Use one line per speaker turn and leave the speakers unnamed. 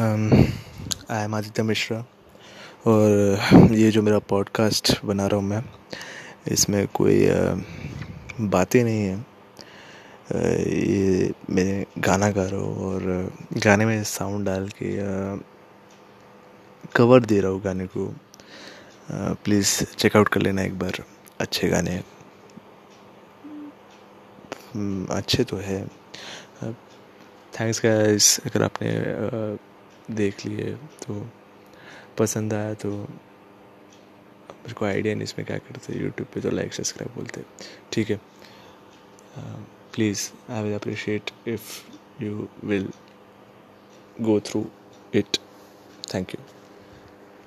I am Aditya Mishra और ये जो मेरा पॉडकास्ट बना रहा हूँ मैं, इसमें कोई बातें नहीं है। ये मैं गाना गा रहा हूँ और गाने में साउंड डाल के कवर दे रहा हूँ गाने को। प्लीज़ चेकआउट कर लेना एक बार, अच्छे गाने। अच्छे तो है। थैंक्स गाइस अगर आपने देख लिए तो पसंद आया तो मेरे को आइडिया नहीं इसमें क्या करते यूट्यूब पे तो लाइक सब्सक्राइब बोलते। ठीक है। Please I will appreciate if you will go through it thank you